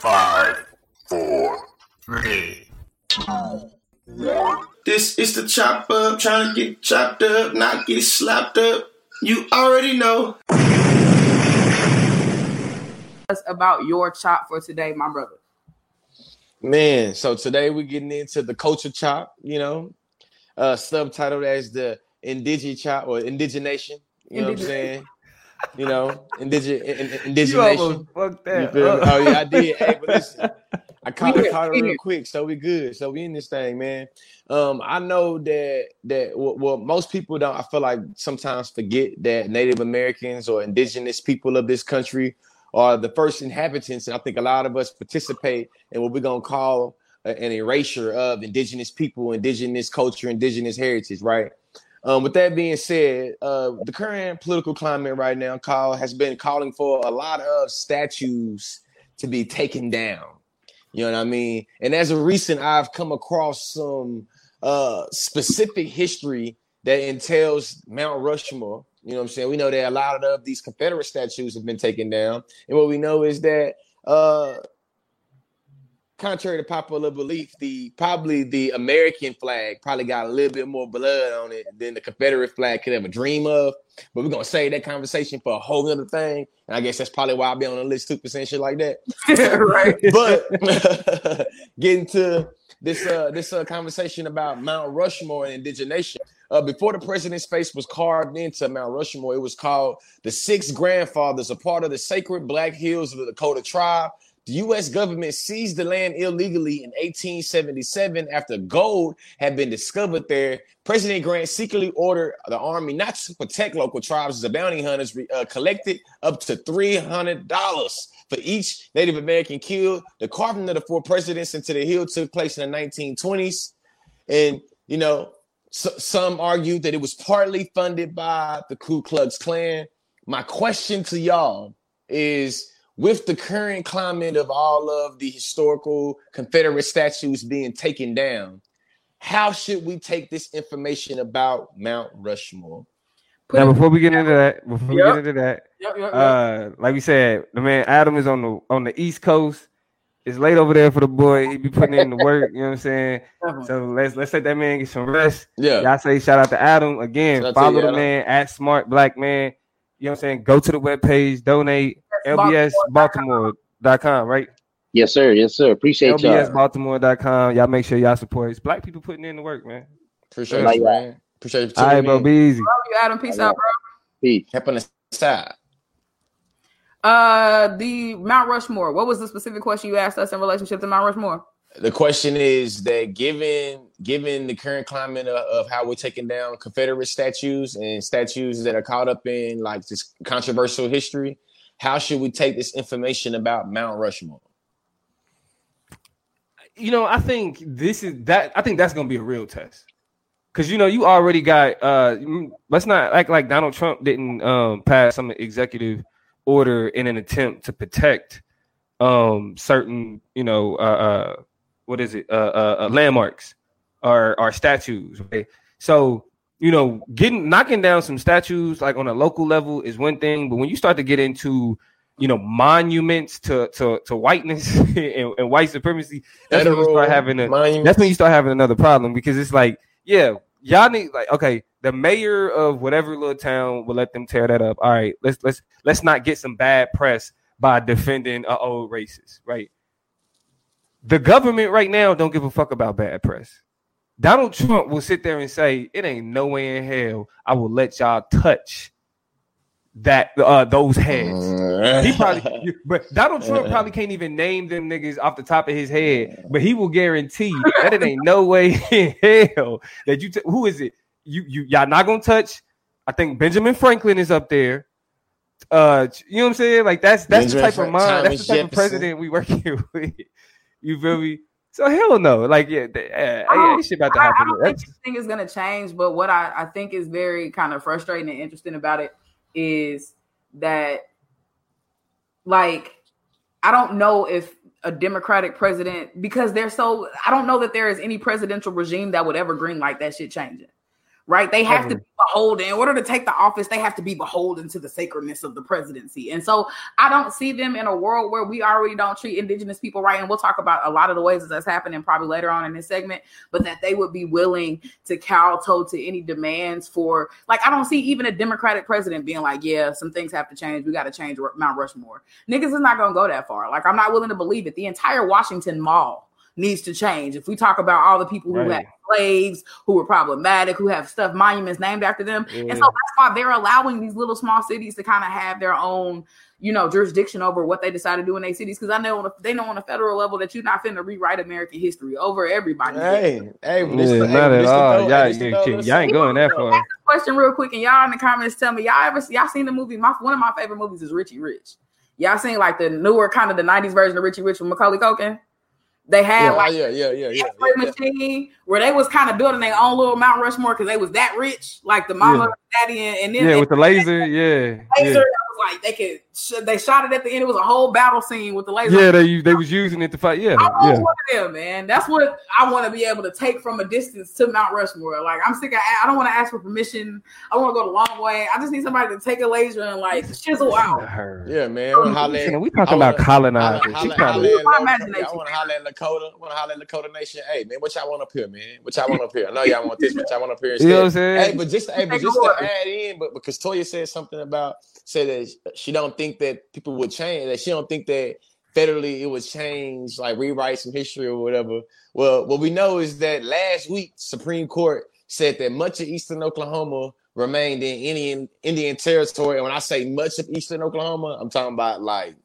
Five, four, three, two, one. This is the chop up, trying to get chopped up, not get slapped up. You already know. Us about your chop for today, my brother. Man, so today we're getting into the culture chop, you know, uh subtitled as the indigent chop or indigenation. You know what I'm saying? You know, indige- in- in- indigenation. fucked You that. feel me? Oh yeah, I did. Hey, but listen, I caught, We I here, caught it real quick, so we good. So we in this thing, man. Um, I know that that well, well, most people don't. I feel like sometimes forget that Native Americans or indigenous people of this country are the first inhabitants, and I think a lot of us participate in what we're gonna call an erasure of indigenous people, indigenous culture, indigenous heritage, right? Um, with that being said, uh, the current political climate right now call has been calling for a lot of statues to be taken down. You know what I mean? And as of recent, I've come across some uh, specific history that entails Mount Rushmore. You know what I'm saying? We know that a lot of these Confederate statues have been taken down, and what we know is that uh, contrary to popular belief, the probably the American flag probably got a little bit more blood on it than the Confederate flag could ever dream of. But we're gonna save that conversation for a whole other thing. And I guess that's probably why I'll be on the list two percent shit like that. right. But getting to this uh this uh, conversation about Mount Rushmore and indigenation. Uh, before the president's face was carved into Mount Rushmore, it was called the Six Grandfathers, a part of the sacred Black Hills of the Dakota tribe. The U.S. government seized the land illegally in 1877 after gold had been discovered there. President Grant secretly ordered the army not to protect local tribes as the bounty hunters uh, collected up to $300 for each Native American killed. The carving of the four presidents into the hill took place in the 1920s. And, you know, so, some argue that it was partly funded by the Ku Klux Klan. My question to y'all is with the current climate of all of the historical Confederate statues being taken down, how should we take this information about Mount Rushmore? Put Now, before we get into that, before Yep. we get into that, Yep, yep, yep. uh, like we said, the man Adam is on the on the East Coast. It's late over there for the boy. He be putting in the work. You know what I'm saying? Definitely. So let's let's let that man get some rest. Yeah. Y'all say shout out to Adam again. Shout follow you, the Adam. man at Smart Black Man. You know what I'm saying? Go to the webpage, donate. LBSBaltimore.com, right? Yes, sir. Yes, sir. Appreciate y'all. LBSBaltimore.com. Y'all make sure y'all support. It's black people putting in the work, man. Appreciate Like you, man. Appreciate you. All right, bro. tuning Be easy. Love you, Adam. Peace out, bro. Peace. Helping us side. Uh, the Mount Rushmore. What was the specific question you asked us in relationship to Mount Rushmore? The question is that given given the current climate of, of how we're taking down Confederate statues and statues that are caught up in like this controversial history, how should we take this information about Mount Rushmore? you know, I think this is that. I think that's gonna be a real test, because you know you already got. uh Let's not act like Donald Trump didn't um pass some executive order in an attempt to protect um certain, you know, uh, uh what is it, uh, uh, uh landmarks or or statues. Right? So you know, getting knocking down some statues like on a local level is one thing, but when you start to get into you know monuments to to, to whiteness and, and white supremacy, that's when you start having a monuments. that's when you start having another problem because it's like, yeah, y'all need like okay, the mayor of whatever little town will let them tear that up. All right, let's let's let's not get some bad press by defending a old racist, right? The government right now don't give a fuck about bad press. Donald Trump will sit there and say, "It ain't no way in hell I will let y'all touch that uh those heads." He probably, but Donald Trump probably can't even name them niggas off the top of his head. But he will guarantee that it ain't no way in hell that you. T- who is it? You you y'all not gonna touch? I think Benjamin Franklin is up there. Uh, you know what I'm saying? Like that's that's the Benjamin type of mind. That's the type of president we working with. You feel me? So hell no. Like yeah, uh, ain't, shit about to I, I don't think That's- thing is going to change, but what I, I think is very kind of frustrating and interesting about it is that, like, I don't know if a Democratic president, because they're so, I don't know that there is any presidential regime that would ever green like that shit changing. Right? They have to be beholden. In order to take the office, they have to be beholden to the sacredness of the presidency. And so I don't see them in a world where we already don't treat indigenous people right. And we'll talk about a lot of the ways that that's happening probably later on in this segment, but that they would be willing to kowtow to any demands for, like, I don't see even a Democratic president being like, yeah, some things have to change. We got to change Mount Rushmore. Niggas is not going to go that far. Like, I'm not willing to believe it. The entire Washington Mall needs to change. If we talk about all the people who right. Had slaves, who were problematic, who have stuff monuments named after them, yeah. and so that's why they're allowing these little small cities to kind of have their own, you know, jurisdiction over what they decide to do in their cities. Because I know a, they know on a federal level that you're not finna rewrite American history over everybody. Hey, hey, yeah, this, not hey, at all. Y'all, y'all, y'all ain't going that far. Question real quick, and y'all in the comments tell me y'all ever y'all seen the movie? My one of my favorite movies is Richie Rich. Y'all seen like the newer kind of the '90s version of Richie Rich with Macaulay Culkin? They had yeah, like yeah, yeah, yeah, yeah, yeah, machine where they was kind of building their own little Mount Rushmore because they was that rich, like the mama, yeah. daddy, and, and then yeah, with the laser, yeah, laser. Yeah like they could they shot it at the end. It was a whole battle scene with the laser. Yeah, they they was using it to fight. Yeah, I yeah. one of them, man. That's what I want to be able to take from a distance to Mount Rushmore. Like I'm sick of. I don't want to ask for permission. I want to go the long way. I just need somebody to take a laser and like chisel out. Yeah, man. we talking about colonizers. I want to holler at Lakota. I want to holler at Lakota Nation. Hey, man, what y'all want up here, man? What y'all want up here? I know y'all want this, but y'all want up here. Instead. You know what I'm saying? Hey, but just hey, but just to add in, but because Toya said something about said that she don't think that people would change. That she don't think that federally it would change, like rewrite some history or whatever. Well, what we know is that last week Supreme Court said that much of eastern Oklahoma remained in Indian Indian territory. And when I say much of eastern Oklahoma, I'm talking about like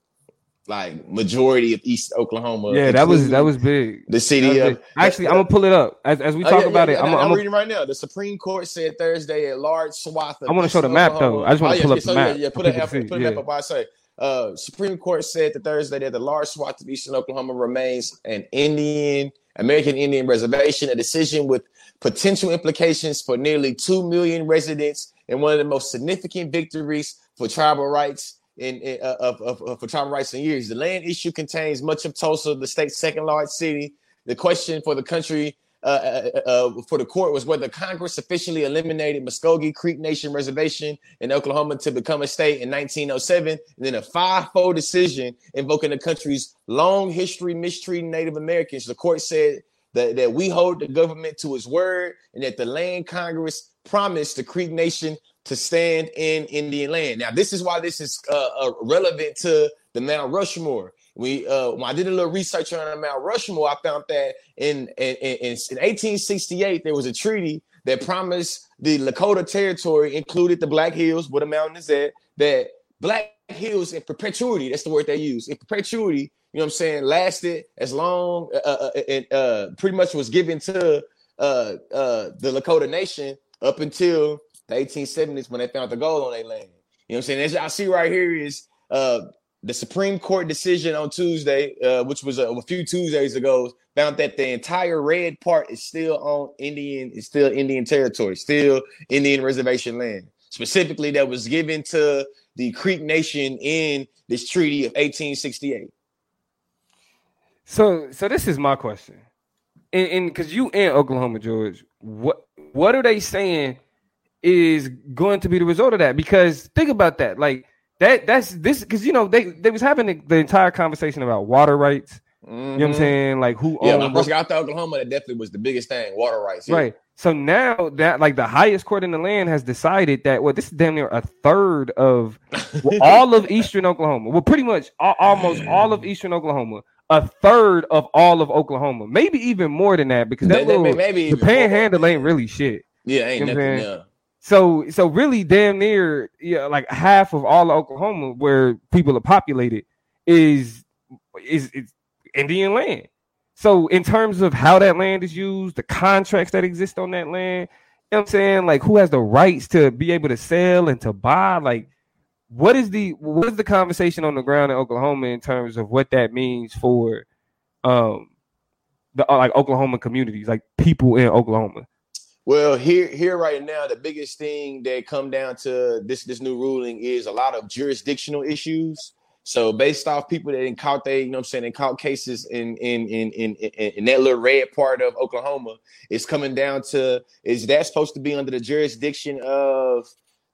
like majority of East Oklahoma. Yeah, that was that was big. The city of actually, I'm gonna pull it up as, as we oh, talk yeah, about yeah, it. I'm, I'm, I'm reading right now. The Supreme Court said Thursday a large swath. I want to show the map though. I just want to oh, pull up so, the map. Yeah, put it up, put it up. I say. Uh, Supreme Court said that Thursday that the large swath of Eastern Oklahoma remains an Indian American Indian reservation, a decision with potential implications for nearly two million residents and one of the most significant victories for tribal rights in, in uh, of, of, of, for rights in years. The land issue contains much of Tulsa, the state's second largest city. The question for the country, uh, uh, uh, uh, for the court, was whether Congress officially eliminated Muskogee Creek Nation Reservation in Oklahoma to become a state in 1907, and then a five-fold decision invoking the country's long history mistreating Native Americans. The court said that, that we hold the government to its word and that the land Congress promised the Creek Nation to stand in Indian land. Now, this is why this is uh, uh, relevant to the Mount Rushmore. We uh, when I did a little research on the Mount Rushmore, I found that in in, in in 1868 there was a treaty that promised the Lakota territory included the Black Hills, where the mountain is at, that Black Hills in perpetuity, that's the word they use, in perpetuity, you know what I'm saying, lasted as long uh, uh, uh and uh, pretty much was given to uh, uh, the Lakota Nation up until the 1870s when they found the gold on their land. You know what I'm saying? As I see right here is uh, the Supreme Court decision on Tuesday, uh, which was a, a, few Tuesdays ago, found that the entire red part is still on Indian, is still Indian territory, still Indian reservation land. Specifically, that was given to the Creek Nation in this treaty of 1868. So, so this is my question, and because you in Oklahoma, George, what what are they saying is going to be the result of that. Because think about that, like that that's this because you know they they was having the, the entire conversation about water rights. Mm-hmm. You know what I'm mm-hmm. saying? Like who yeah, owns when I got to Oklahoma, that definitely was the biggest thing, water rights. Yeah. Right. So now that like the highest court in the land has decided that well, this is damn near a third of well, all of eastern Oklahoma. Well, pretty much all, almost all of eastern Oklahoma, a third of all of Oklahoma, maybe even more than that because that, that little, maybe the panhandle ain't really shit. Yeah, ain't you know nothing. Yeah. So so really damn near yeah, like half of all of Oklahoma where people are populated is is, is Indian land. So in terms of how that land is used, the contracts that exist on that land, you know what I'm saying? Like who has the rights to be able to sell and to buy? Like what is the what is the conversation on the ground in Oklahoma in terms of what that means for um the like Oklahoma communities, like people in Oklahoma? Well, here here right now, the biggest thing that come down to this this new ruling is a lot of jurisdictional issues So based off people that caught they, you know I'm saying, they caught cases in in in in in, that little red part of Oklahoma, it's coming down to is that supposed to be under the jurisdiction of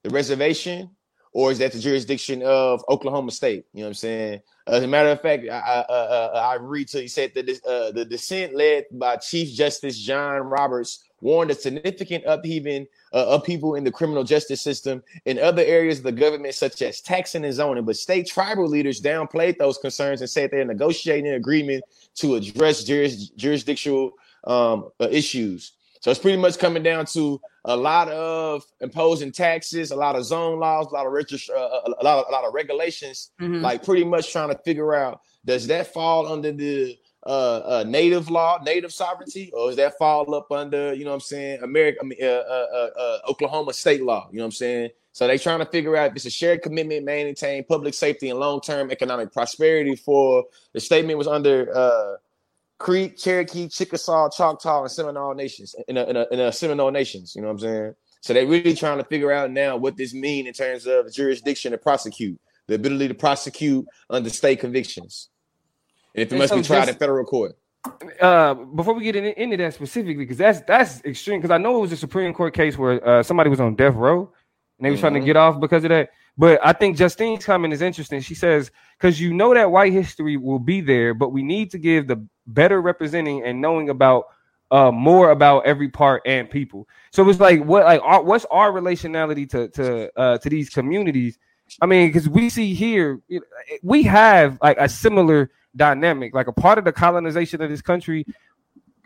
the reservation or is that the jurisdiction of Oklahoma State? You know what I'm saying? As a matter of fact, I I, uh, I read to you said that this, uh, the dissent led by Chief Justice John Roberts warned of significant upheaving uh, upheaval in the criminal justice system in other areas of the government, such as taxing and zoning. But state tribal leaders downplayed those concerns and said they're negotiating an agreement to address juris, jurisdictional um, uh, issues. So it's pretty much coming down to a lot of imposing taxes, a lot of zone laws, a lot of regist- uh, a lot of, a lot of regulations, mm-hmm. like pretty much trying to figure out does that fall under the uh, uh, native law, native sovereignty, or does that fall up under, you know what I'm saying, America, I mean, uh, uh, uh, uh, Oklahoma state law, you know what I'm saying? So they trying to figure out if it's a shared commitment, maintain public safety and long-term economic prosperity for the statement was under uh, Creek, Cherokee, Chickasaw, Choctaw, and Seminole nations in a, in a, in a Seminole nations, you know what I'm saying? So they're really trying to figure out now what this mean in terms of jurisdiction to prosecute, the ability to prosecute under state convictions and if it must so be tried in federal court. Uh, before we get in, into that specifically, because that's that's extreme. Because I know it was a Supreme Court case where uh, somebody was on death row and they were mm-hmm. trying to mm-hmm. get off because of that. But I think Justine's comment is interesting. She says, because you know that white history will be there, but we need to give the better representing and knowing about uh more about every part and people. So it's like what like our, what's our relationality to to uh to these communities? I mean, because we see here we have like a similar dynamic. Like a part of the colonization of this country,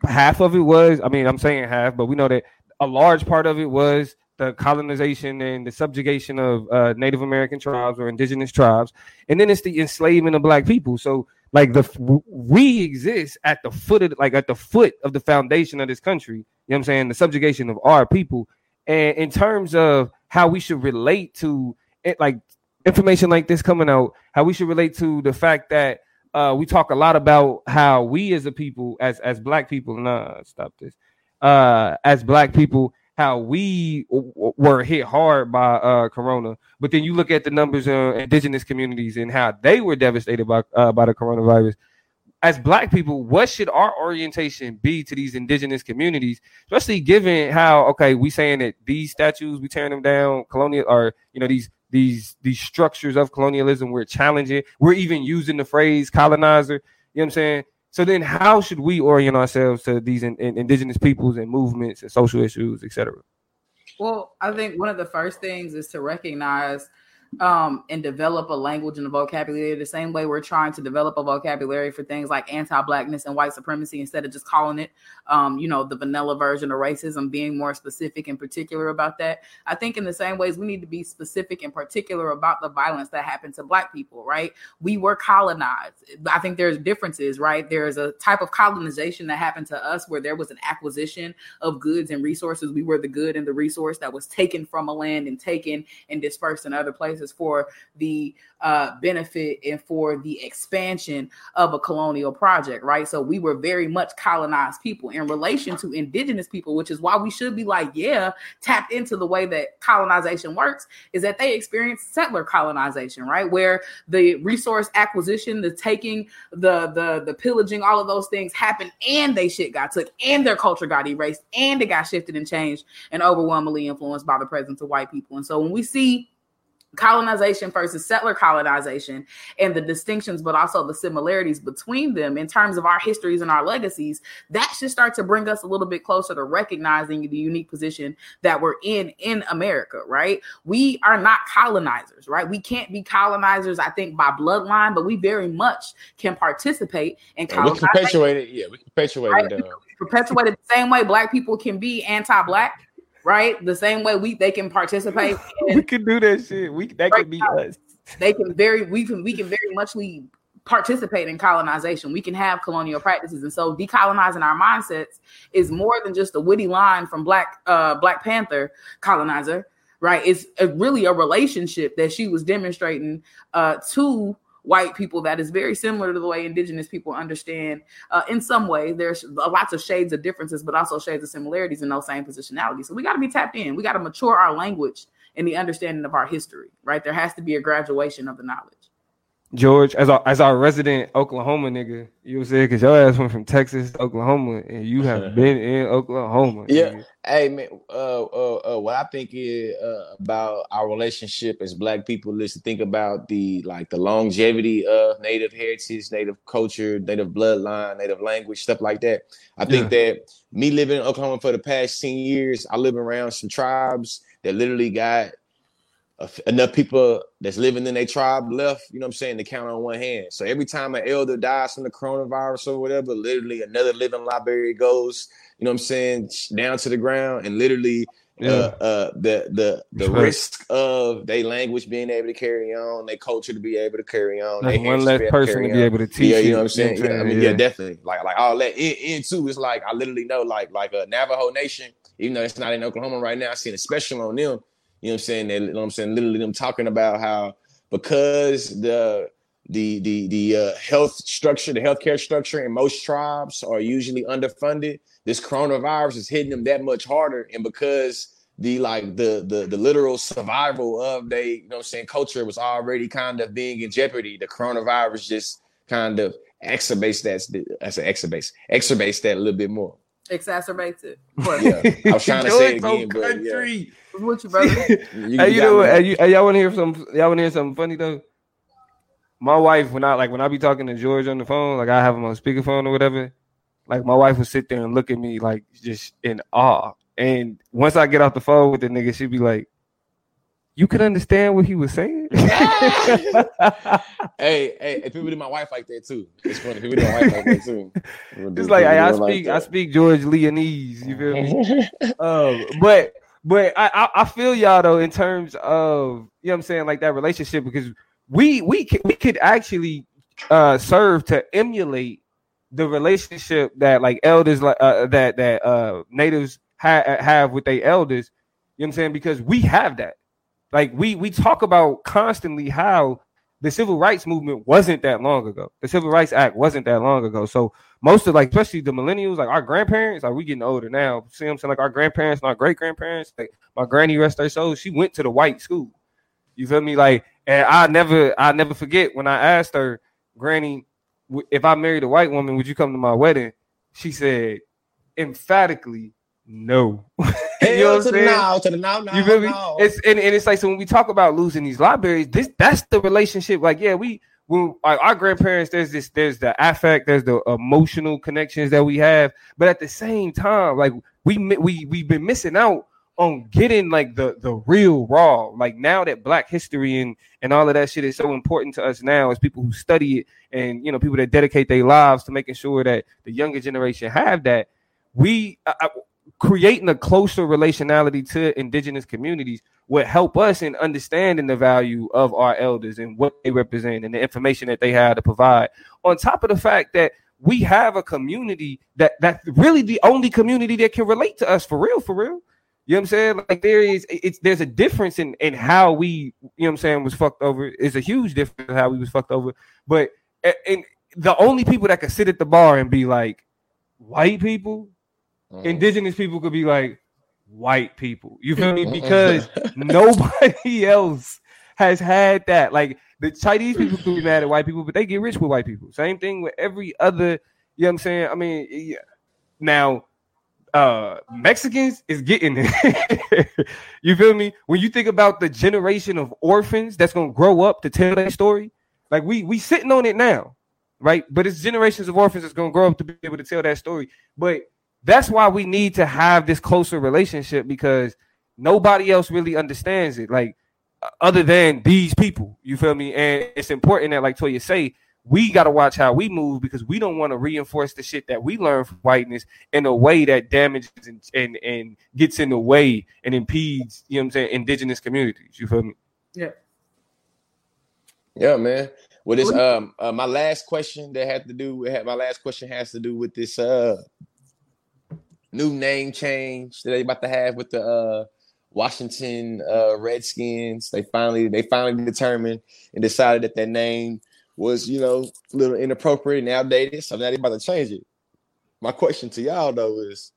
half of it was, I mean, I'm saying half, but we know that a large part of it was the colonization and the subjugation of uh, Native American tribes or indigenous tribes, and then it's the enslavement of black people. So, like the we exist at the foot of like at the foot of the foundation of this country. You know what I'm saying? The subjugation of our people, and in terms of how we should relate to it, like information like this coming out, how we should relate to the fact that uh, we talk a lot about how we as a people, as as black people, nah, stop this. Uh, as black people, how we w- were hit hard by uh, Corona, but then you look at the numbers of indigenous communities and how they were devastated by uh, by the coronavirus. As black people, what should our orientation be to these indigenous communities, especially given how okay we saying that these statues we tearing them down, colonial or you know these these these structures of colonialism. We're challenging. We're even using the phrase colonizer. You know what I'm saying? So then, how should we orient ourselves to these in, in indigenous peoples and movements and social issues, etc.? Well, I think one of the first things is to recognize um, and develop a language and a vocabulary the same way we're trying to develop a vocabulary for things like anti-blackness and white supremacy instead of just calling it um, you know the vanilla version of racism being more specific and particular about that. I think in the same ways we need to be specific and particular about the violence that happened to black people right? We were colonized. I think there's differences right? There's a type of colonization that happened to us where there was an acquisition of goods and resources. We were the good and the resource that was taken from a land and taken and dispersed in other places for the uh, benefit and for the expansion of a colonial project, right? So we were very much colonized people in relation to indigenous people, which is why we should be like, yeah, tapped into the way that colonization works, is that they experienced settler colonization, right? Where the resource acquisition, the taking, the the the pillaging, all of those things happened, and they shit got took, and their culture got erased, and it got shifted and changed, and overwhelmingly influenced by the presence of white people. And so when we see colonization versus settler colonization and the distinctions but also the similarities between them in terms of our histories and our legacies that should start to bring us a little bit closer to recognizing the unique position that we're in in america right we are not colonizers right we can't be colonizers i think by bloodline but we very much can participate in colonization. we perpetuate it yeah we perpetuate right? it uh, perpetuate it the same way black people can be anti-black right? The same way we they can participate. We can do that shit. We that could be us. They can very we can we can very much participate in colonization. We can have colonial practices, and so decolonizing our mindsets is more than just a witty line from Black uh, Black Panther colonizer. Right, it's a, really a relationship that she was demonstrating uh, to white people that is very similar to the way indigenous people understand uh, in some way. There's lots of shades of differences but also shades of similarities in those same positionalities. So we got to be tapped in. We got to mature our language and the understanding of our history right? There has to be a graduation of the knowledge George, as our as our resident Oklahoma nigga, you know what I'm saying? because your ass went from Texas to Oklahoma, and you have been in Oklahoma. Yeah. nigga. Hey man, uh, uh, uh, what I think is uh, about our relationship as Black people is to think about the like the longevity of Native heritage, Native culture, Native bloodline, Native language, stuff like that. I think that me living in Oklahoma for the past ten years, I live around some tribes that literally got a- enough people that's living in their tribe left. You know what I'm saying to count on one hand. So every time an elder dies from the coronavirus or whatever, literally another living library goes you know what I'm saying, down to the ground, and literally Yeah. uh, uh, the the the Right. risk of their language being able to carry on, their culture to be able to carry on, their one less person to be able to teach. Yeah, you know what I'm saying. Yeah, I mean, yeah, Yeah. definitely. Like, like all that. In, in too, it's like I literally know, like, like a Navajo Nation. Even though it's not in Oklahoma right now, I seen a special on them. You know what I'm saying? They, you know what I'm saying? Literally, them talking about how because the the the the uh, health structure, the healthcare structure in most tribes are usually underfunded. This coronavirus is hitting them that much harder, and because the like the the the literal survival of they you know what I'm saying culture was already kind of being in jeopardy. The coronavirus just kind of exacerbates that. That's an exacerbates exacerbates that a little bit more. Exacerbates it. What? Yeah, I was trying to say it again, but yeah. Country. What's with you, brother? You, hey, you know what? Hey, you, hey, y'all want to hear some? Y'all want to hear something funny though? My wife, when I like when I be talking to George on the phone, like I have him on speakerphone or whatever, like my wife would sit there and look at me like just in awe. And once I get off the phone with the nigga, she'd be like, "You could understand what he was saying." hey, hey, hey, people do my wife like that too. It's funny. People do my wife like that too. it's like hey, I speak, I speak George Leonese. You feel me? um, but but I, I I feel y'all though in terms of you know what I'm saying like that relationship because we we could, we could actually uh serve to emulate the relationship that like elders like uh, that that uh natives ha- have with their elders you know what I'm saying because we have that. Like we we talk about constantly how the civil rights movement wasn't that long ago. The civil rights act wasn't that long ago. So most of like especially the millennials like our grandparents like we getting older now see what i'm saying like our grandparents and our great grandparents like my granny rest her soul she went to the white school you feel me like and i never i never forget when i asked her granny if i married a white woman would you come to my wedding she said emphatically no you know what i'm to the saying now, to the now, now, you feel me? now. It's and, and it's like so when we talk about losing these libraries, this that's the relationship. Like, yeah, we when like our grandparents, there's this, there's the affect, there's the emotional connections that we have, but at the same time, like we we we've been missing out on getting like the the real raw. Like now that Black history and and all of that shit is so important to us now as people who study it and you know people that dedicate their lives to making sure that the younger generation have that. We I, I- creating a closer relationality to indigenous communities would help us in understanding the value of our elders and what they represent and the information that they have to provide. On top of the fact that we have a community that that's really the only community that can relate to us for real for real. You know what i'm saying? Like there is it's there's a difference in in how we you know what i'm saying was fucked over. It's a huge difference in how we was fucked over. But and the only people that could sit at the bar and be like white people? Mhm. indigenous people could be like white people. You feel me? Because nobody else has had that. Like the Chinese people can be mad at white people, but they get rich with white people. Same thing with every other. You know what I'm saying? I mean, yeah. now uh Mexicans is getting it. you feel me? When you think about the generation of orphans that's gonna grow up to tell that story, like we we sitting on it now, right? But it's generations of orphans that's gonna grow up to be able to tell that story. But that's why we need to have this closer relationship because nobody else really understands it like uh, other than these people you feel me and it's important that like toya say we got to watch how we move because we don't want to reinforce the shit that we learn from whiteness in a way that damages and, and and gets in the way and impedes you know what i'm saying indigenous communities you feel me Yeah. Yeah, man. Well, this um uh, my last question that had to do with my last question has to do with this uh new name change that they about to have with the uh Washington uh Redskins. They finally they finally determined and decided that their name was, you know, a little inappropriate and outdated. So now they about to change it. My question to y'all though is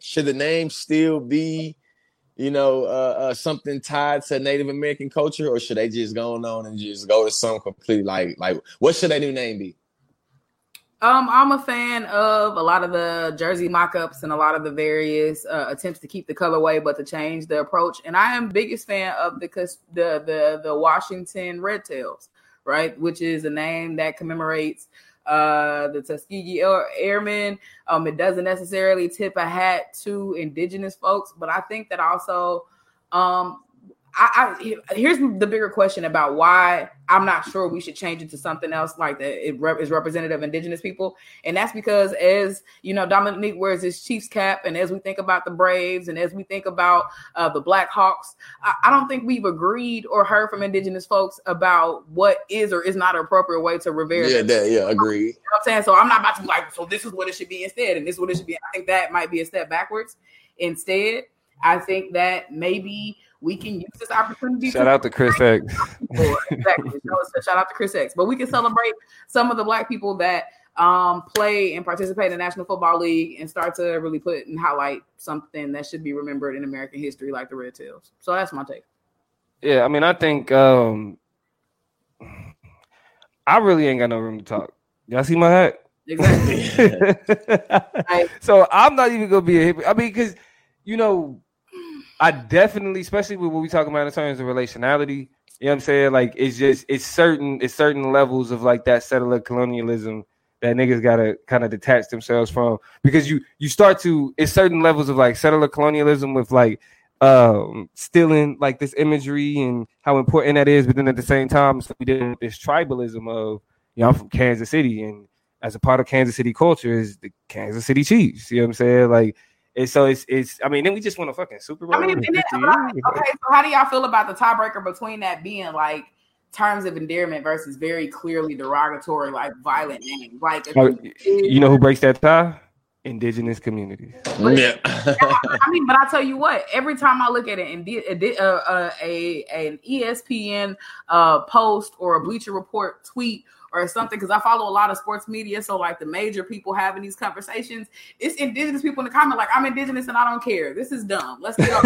should the name still be you know, uh, uh, something tied to Native American culture, or should they just go on and just go to some complete like like what should their new name be? Um, I'm a fan of a lot of the jersey mock-ups and a lot of the various uh, attempts to keep the colorway, but to change the approach. And I am biggest fan of the the the the Washington Red Tails, right, which is a name that commemorates uh, the Tuskegee Airmen. Um, it doesn't necessarily tip a hat to indigenous folks, but I think that also um, I, I, here's the bigger question about why I'm not sure we should change it to something else like that it rep, is representative of indigenous people, and that's because as you know, Dominique wears his Chiefs cap, and as we think about the Braves, and as we think about uh, the Blackhawks, I, I don't think we've agreed or heard from indigenous folks about what is or is not an appropriate way to revere. Yeah, that, yeah, agreed. You know I'm saying so. I'm not about to be like, so this is what it should be instead, and this is what it should be. I think that might be a step backwards. Instead, I think that maybe we can use this opportunity. Shout to out to Chris X. exactly. shout out to Chris X. But we can celebrate some of the black people that um, play and participate in the National Football League and start to really put and highlight something that should be remembered in American history, like the Red Tails. So that's my take. Yeah, I mean, I think um, I really ain't got no room to talk. Y'all see my hat? Exactly. so I'm not even gonna be a hypocrite. I mean, because you know, I definitely, especially with what we talk about in terms of relationality, you know what I'm saying? Like it's just it's certain it's certain levels of like that settler colonialism that niggas gotta kind of detach themselves from because you you start to it's certain levels of like settler colonialism with like um stealing like this imagery and how important that is, but then at the same time, so we did this tribalism of you know, I'm from Kansas City and as a part of Kansas City culture is the Kansas City Chiefs. You know what I'm saying? Like and so it's it's. I mean, then we just want a fucking Super Bowl. I mean, then, okay. So how do y'all feel about the tiebreaker between that being like terms of endearment versus very clearly derogatory, like violent names? Like, oh, you know who breaks that tie? Indigenous communities. But, yeah. I mean, but I tell you what, every time I look at it, and uh, uh, a an ESPN uh, post or a Bleacher Report tweet or something because I follow a lot of sports media. So like the major people having these conversations, it's indigenous people in the comment like I'm indigenous and I don't care. This is dumb. Let's get off.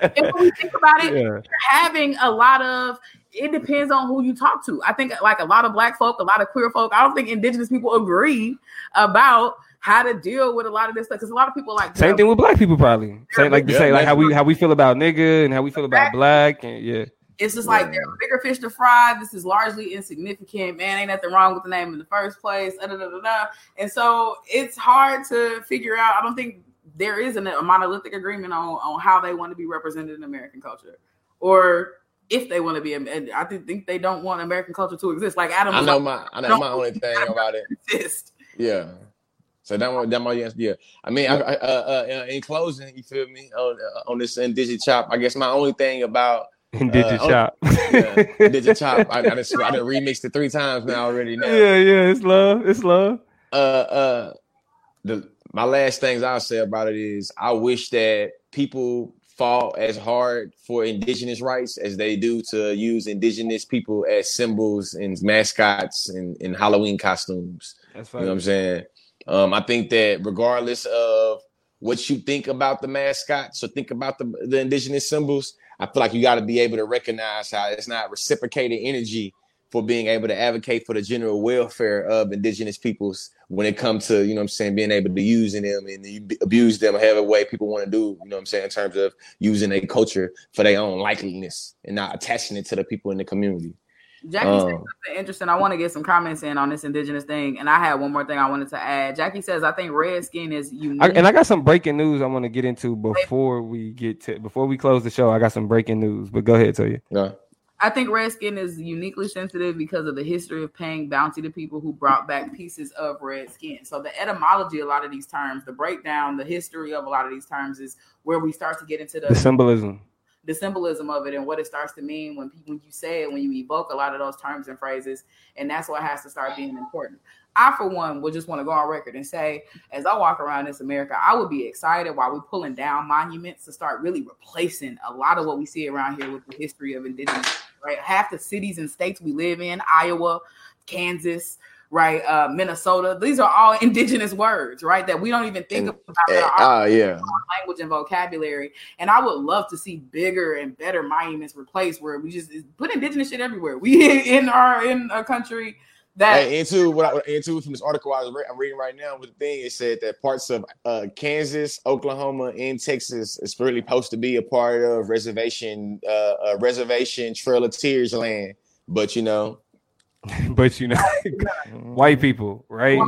and when we think about it, yeah. having a lot of it depends on who you talk to. I think like a lot of black folk, a lot of queer folk, I don't think indigenous people agree about how to deal with a lot of this stuff. Because a lot of people like same thing with black people, probably. Same like yeah, say like how we how we feel about nigga and how we feel about black and yeah. It's just like there are bigger fish to fry. This is largely insignificant. Man, ain't nothing wrong with the name in the first place. Da, da, da, and so it's hard to figure out. I don't think there is an, a monolithic agreement on, on how they want to be represented in American culture or if they want to be. And I think they don't want American culture to exist. Like Adam, I know my, I know my only thing about it. Exist. Yeah. So that one, that my yes, yeah. I mean, I, I, uh, uh, in closing, you feel me on uh, on this indigenous chop. I guess my only thing about in Digit uh, Chop. yeah, Digit Chop. I, I, just, I done remixed it three times now already. Now. Yeah, yeah, it's love. It's love. Uh, uh, the my last things I'll say about it is I wish that people fought as hard for indigenous rights as they do to use indigenous people as symbols and mascots and in Halloween costumes. That's You know what I'm saying? Um, I think that regardless of what you think about the mascots or think about the, the indigenous symbols, I feel like you got to be able to recognize how it's not reciprocated energy for being able to advocate for the general welfare of indigenous peoples when it comes to, you know I'm saying, being able to using them and abuse them however way people want to do, you know I'm saying, in terms of using a culture for their own likeliness and not attaching it to the people in the community. Jackie um, said something interesting. I want to get some comments in on this indigenous thing, and I had one more thing I wanted to add. Jackie says, "I think redskin is unique." I, and I got some breaking news I want to get into before we get to before we close the show. I got some breaking news, but go ahead, tell you. Yeah. I think redskin is uniquely sensitive because of the history of paying bounty to people who brought back pieces of red skin. So the etymology, a lot of these terms, the breakdown, the history of a lot of these terms is where we start to get into the, the symbolism the symbolism of it and what it starts to mean when when you say it, when you evoke a lot of those terms and phrases, and that's what has to start being important. I, for one, would just want to go on record and say, as I walk around this America, I would be excited while we're pulling down monuments to start really replacing a lot of what we see around here with the history of indigenous. Right, half the cities and states we live in, Iowa, Kansas, right? Uh, Minnesota. These are all indigenous words, right? That we don't even think And- about that Oh are yeah. language and vocabulary. And I would love to see bigger and better monuments replaced where we just put indigenous shit everywhere. We in our in a country that Hey, into what I into from this article I was re- I'm reading right now with the thing, it said that parts of uh, Kansas, Oklahoma, and Texas is really supposed to be a part of reservation, uh, uh, reservation Trail of Tears land. But you know, but you know, white people, right?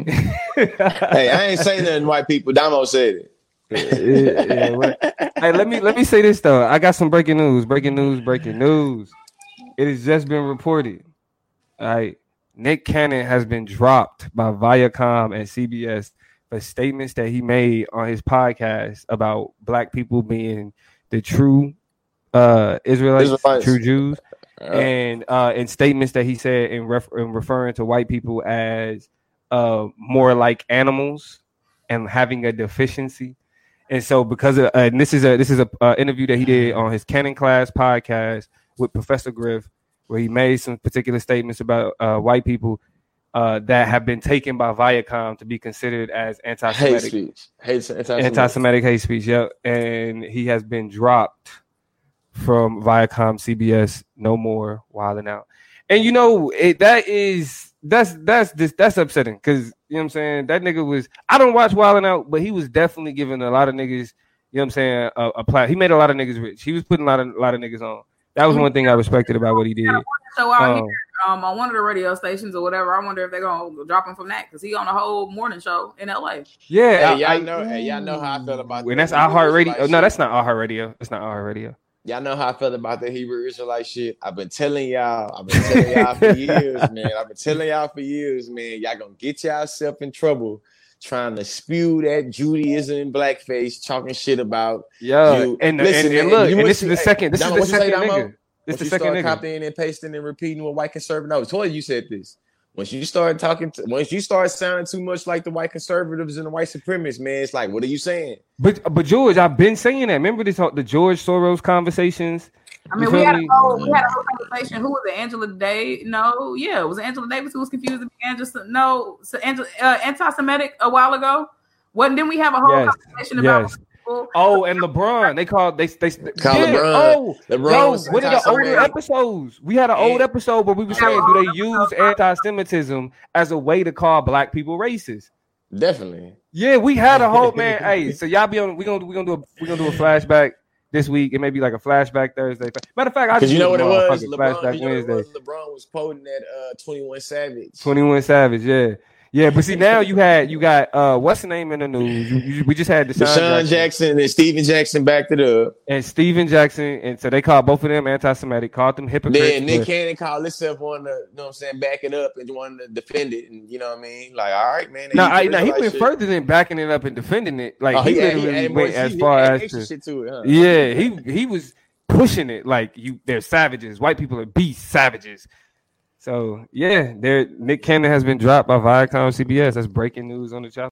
hey, I ain't saying nothing. White people, Damo said it. Yeah, yeah, what- hey, let me let me say this though. I got some breaking news. Breaking news. Breaking news. It has just been reported. All right, Nick Cannon has been dropped by Viacom and CBS for statements that he made on his podcast about black people being the true uh Israelites, Israelites. true Jews, Uh, and uh in statements that he said in, ref- in referring to white people as uh more like animals and having a deficiency and so because of, uh, and this is a this is a uh, interview that he did on his Cannon class podcast with professor griff where he made some particular statements about uh white people uh that have been taken by viacom to be considered as anti-semitic speech, hate anti-Semitic. anti-Semitic hate speech. Yep, and he has been dropped from Viacom, CBS. No more Wild 'N Out. And you know it, that is that's that's this that's upsetting because you know what I'm saying that nigga was. I don't watch Wild 'N Out, but he was definitely giving a lot of niggas. You know what I'm saying? A, a plat. He made a lot of niggas rich. He was putting a lot of a lot of niggas on. That was one thing I respected about what he did. so out Um, here um, on one of the radio stations or whatever. I wonder if they're gonna drop him from that because he on a whole morning show in LA. yeah, Hey, I- y'all know, hey, y'all know how I felt about And that that's iHeartRadio. Israelite Oh, no, that's not iHeartRadio. That's not iHeartRadio. Y'all know how I felt about the Hebrew Israelite shit. I've been telling y'all. I've been telling y'all for years, man. I've been telling y'all for years, man. Y'all gonna get yourself in trouble trying to spew that Judaism in blackface, talking shit about. Yeah, You- and, listen, and, and and look, you and must this is the second. This is the what you say, second nigga. This Once the second nigga. copying and pasting and repeating what white conservative. No, Toya, you said this. Once you start talking, to, once you start sounding too much like the white conservatives and the white supremacists, man, it's like, what are you saying? But but George, I've been saying that. Remember this the George Soros conversations? I mean, we had a me? whole we had a whole conversation. Who was it? Angela Day? No, yeah, it was Angela Davis who was confused? with Angela, no, so Angela, uh, anti-Semitic a while ago. What? Then we have a whole Yes, conversation about yes. People. Oh, and LeBron. They called they they, they Call yeah, LeBron. Oh, LeBron yo, was what are the older episodes? We had an old episode where we were saying, do they use anti-Semitism as a way to call black people racist? Definitely. Yeah, we had a whole man. hey, so y'all be on. We gonna we gonna do a we gonna do a flashback this week. It may be like a flashback Thursday. Matter of fact, I just you know what it was? LeBron, flashback you know what it Wednesday. was? LeBron was quoting that uh, 21 Savage. Twenty One Savage. Yeah, yeah. But see, now you had you got uh, what's the name in the news? You, you, we just had DeSean, DeSean Jackson, Jackson and Stephen Jackson backed it up. and Stephen Jackson, and so they called both of them anti-Semitic. Called them hypocrites. Then Nick Cannon called himself one to, you know what I'm saying, back it up and wanted to defend it. And you know what I mean? Like, all right, man. No, he I, did no, he went shit. further than backing it up and defending it. Like Oh, he, he, had- he literally added more- went as he far as to, shit to it, huh? yeah, he he was pushing it like you. They're savages. White people are beasts, savages. So yeah, there. Nick Cannon has been dropped by Viacom CBS. That's breaking news on the channel.